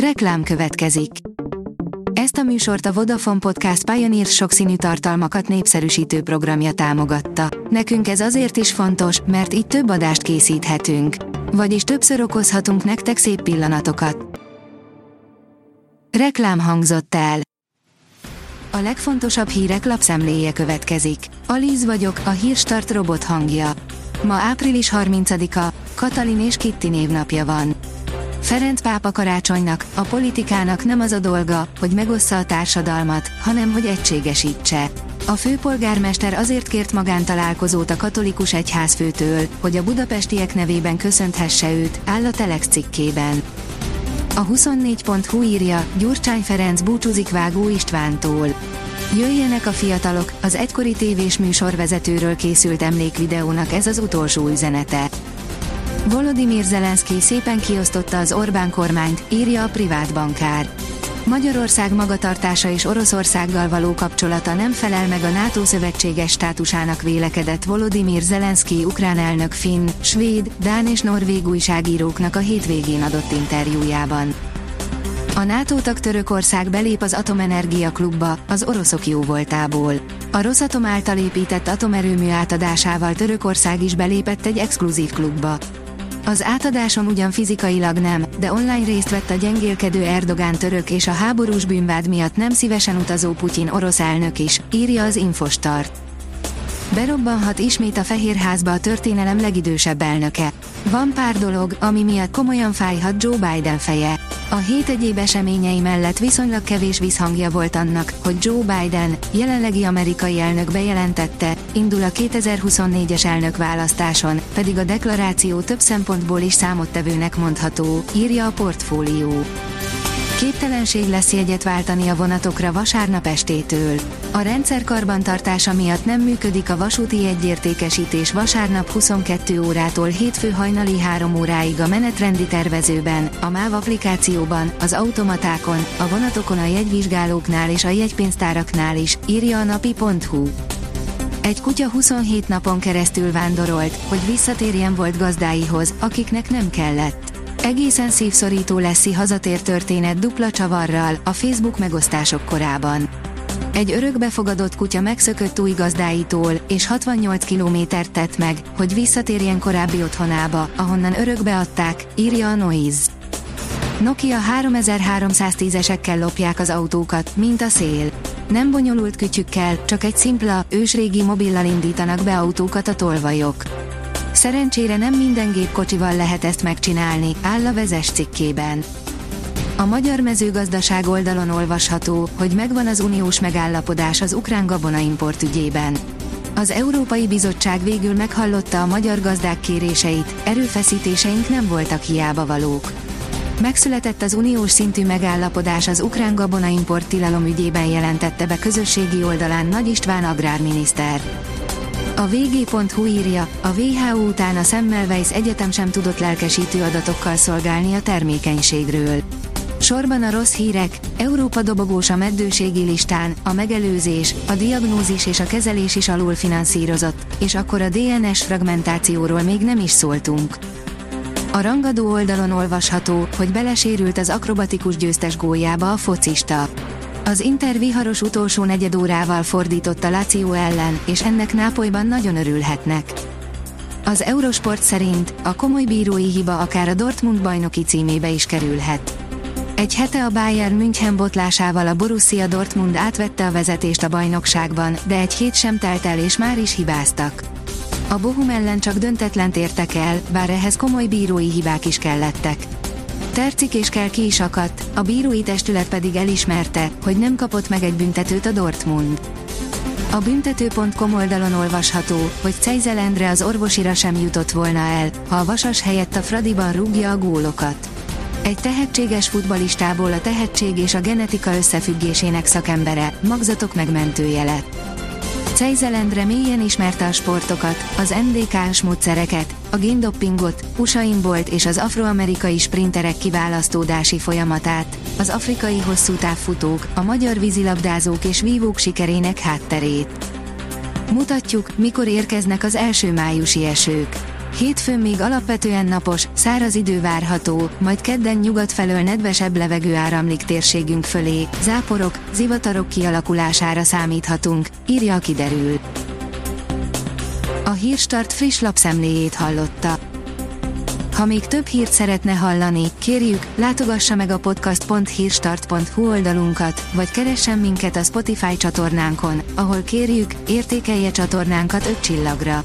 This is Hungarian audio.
Reklám következik. Ezt a műsort a Vodafone Podcast Pioneer sokszínű tartalmakat népszerűsítő programja támogatta. Nekünk ez azért is fontos, mert így több adást készíthetünk. Vagyis többször okozhatunk nektek szép pillanatokat. Reklám hangzott el. A legfontosabb hírek lapszemléje következik. Alíz vagyok, a hírstart robot hangja. Ma április 30-a, Katalin és Kitti névnapja van. Ferenc pápa karácsonynak, a politikának nem az a dolga, hogy megossza a társadalmat, hanem hogy egységesítse. A főpolgármester azért kért magántalálkozót a katolikus egyházfőtől, hogy a budapestiek nevében köszönthesse őt, áll a Telex cikkében. A 24.hu írja, Gyurcsány Ferenc búcsúzik Vágó Istvántól. Jöjjenek a fiatalok, az egykori tévés műsorvezetőről készült emlékvideónak ez az utolsó üzenete. Volodymyr Zelenszky szépen kiosztotta az Orbán kormányt, írja a privát bankár. Magyarország magatartása és Oroszországgal való kapcsolata nem felel meg a NATO szövetséges státusának vélekedett Volodymyr Zelenszky ukrán elnök finn, svéd, dán és norvég újságíróknak a hétvégén adott interjújában. A NATO tag Törökország belép az Atomenergia klubba, az oroszok jóvoltából. A Rosatom által épített atomerőmű átadásával Törökország is belépett egy exkluzív klubba. Az átadáson ugyan fizikailag nem, de online részt vett a gyengélkedő Erdogán török és a háborús bűnvád miatt nem szívesen utazó Putyin orosz elnök is, írja az Infostart. Berobbanhat ismét a Fehérházba a történelem legidősebb elnöke. Van pár dolog, ami miatt komolyan fájhat Joe Biden feje. A hét egyéb eseményei mellett viszonylag kevés visszhangja volt annak, hogy Joe Biden, jelenlegi amerikai elnök bejelentette, indul a 2024-es elnök választáson, pedig a deklaráció több szempontból is számottevőnek mondható, írja a portfólió. Képtelenség lesz jegyet váltani a vonatokra vasárnap estétől. A rendszer karbantartása miatt nem működik a vasúti egyértékesítés vasárnap 22 órától hétfő hajnali 3 óráig a menetrendi tervezőben, a MÁV applikációban, az automatákon, a vonatokon a jegyvizsgálóknál és a jegypénztáraknál is, írja a napi.hu. Egy kutya 27 napon keresztül vándorolt, hogy visszatérjen volt gazdáihoz, akiknek nem kellett. Egészen szívszorító lesz hazatér történet dupla csavarral a Facebook megosztások korában. Egy örökbefogadott kutya megszökött új gazdáitól, és 68 kilométert tett meg, hogy visszatérjen korábbi otthonába, ahonnan örökbe adták, írja a Noise. Nokia 3310-esekkel lopják az autókat, mint a szél. Nem bonyolult kütyükkel, csak egy szimpla, ősrégi mobillal indítanak be autókat a tolvajok. Szerencsére nem minden gépkocsival lehet ezt megcsinálni, áll a vezes cikkében. A magyar mezőgazdaság oldalon olvasható, hogy megvan az uniós megállapodás az ukrán gabonaimport ügyében. Az Európai Bizottság végül meghallotta a magyar gazdák kéréseit, erőfeszítéseink nem voltak hiába valók. Megszületett az uniós szintű megállapodás az ukrán gabonaimport tilalom ügyében jelentette be közösségi oldalán Nagy István agrárminiszter. A vg.hu írja, a WHO után a Semmelweis Egyetem sem tudott lelkesítő adatokkal szolgálni a termékenységről. Sorban a rossz hírek, Európa dobogós a meddőségi listán, a megelőzés, a diagnózis és a kezelés is alul finanszírozott, és akkor a DNS fragmentációról még nem is szóltunk. A rangadó oldalon olvasható, hogy belesérült az akrobatikus győztes góljába a focista. Az Inter viharos utolsó negyedórával fordított a Lazio ellen, és ennek Nápolyban nagyon örülhetnek. Az Eurosport szerint a komoly bírói hiba akár a Dortmund bajnoki címébe is kerülhet. Egy hete a Bayern München botlásával a Borussia Dortmund átvette a vezetést a bajnokságban, de egy hét sem telt el és már is hibáztak. A Bohum ellen csak döntetlent értek el, bár ehhez komoly bírói hibák is kellettek. Tercik és kell ki is akadt, a bírói testület pedig elismerte, hogy nem kapott meg egy büntetőt a Dortmund. A büntető.com oldalon olvasható, hogy Cejzel Endre az orvosira sem jutott volna el, ha a Vasas helyett a Fradiban rúgja a gólokat. Egy tehetséges futbalistából a tehetség és a genetika összefüggésének szakembere, magzatok megmentője lett. Cejzelendre mélyen ismerte a sportokat, az NDK-s módszereket, a géndoppingot, Usain Bolt és az afroamerikai sprinterek kiválasztódási folyamatát, az afrikai hosszútávfutók, a magyar vízilabdázók és vívók sikerének hátterét. Mutatjuk, mikor érkeznek az első májusi esők. Hétfőn még alapvetően napos, száraz idő várható, majd kedden nyugat felől nedvesebb levegő áramlik térségünk fölé, záporok, zivatarok kialakulására számíthatunk, írja a kiderül. A Hírstart friss lapszemléjét hallotta. Ha még több hírt szeretne hallani, kérjük, látogassa meg a podcast.hírstart.hu oldalunkat, vagy keressen minket a Spotify csatornánkon, ahol kérjük, értékelje csatornánkat 5 csillagra.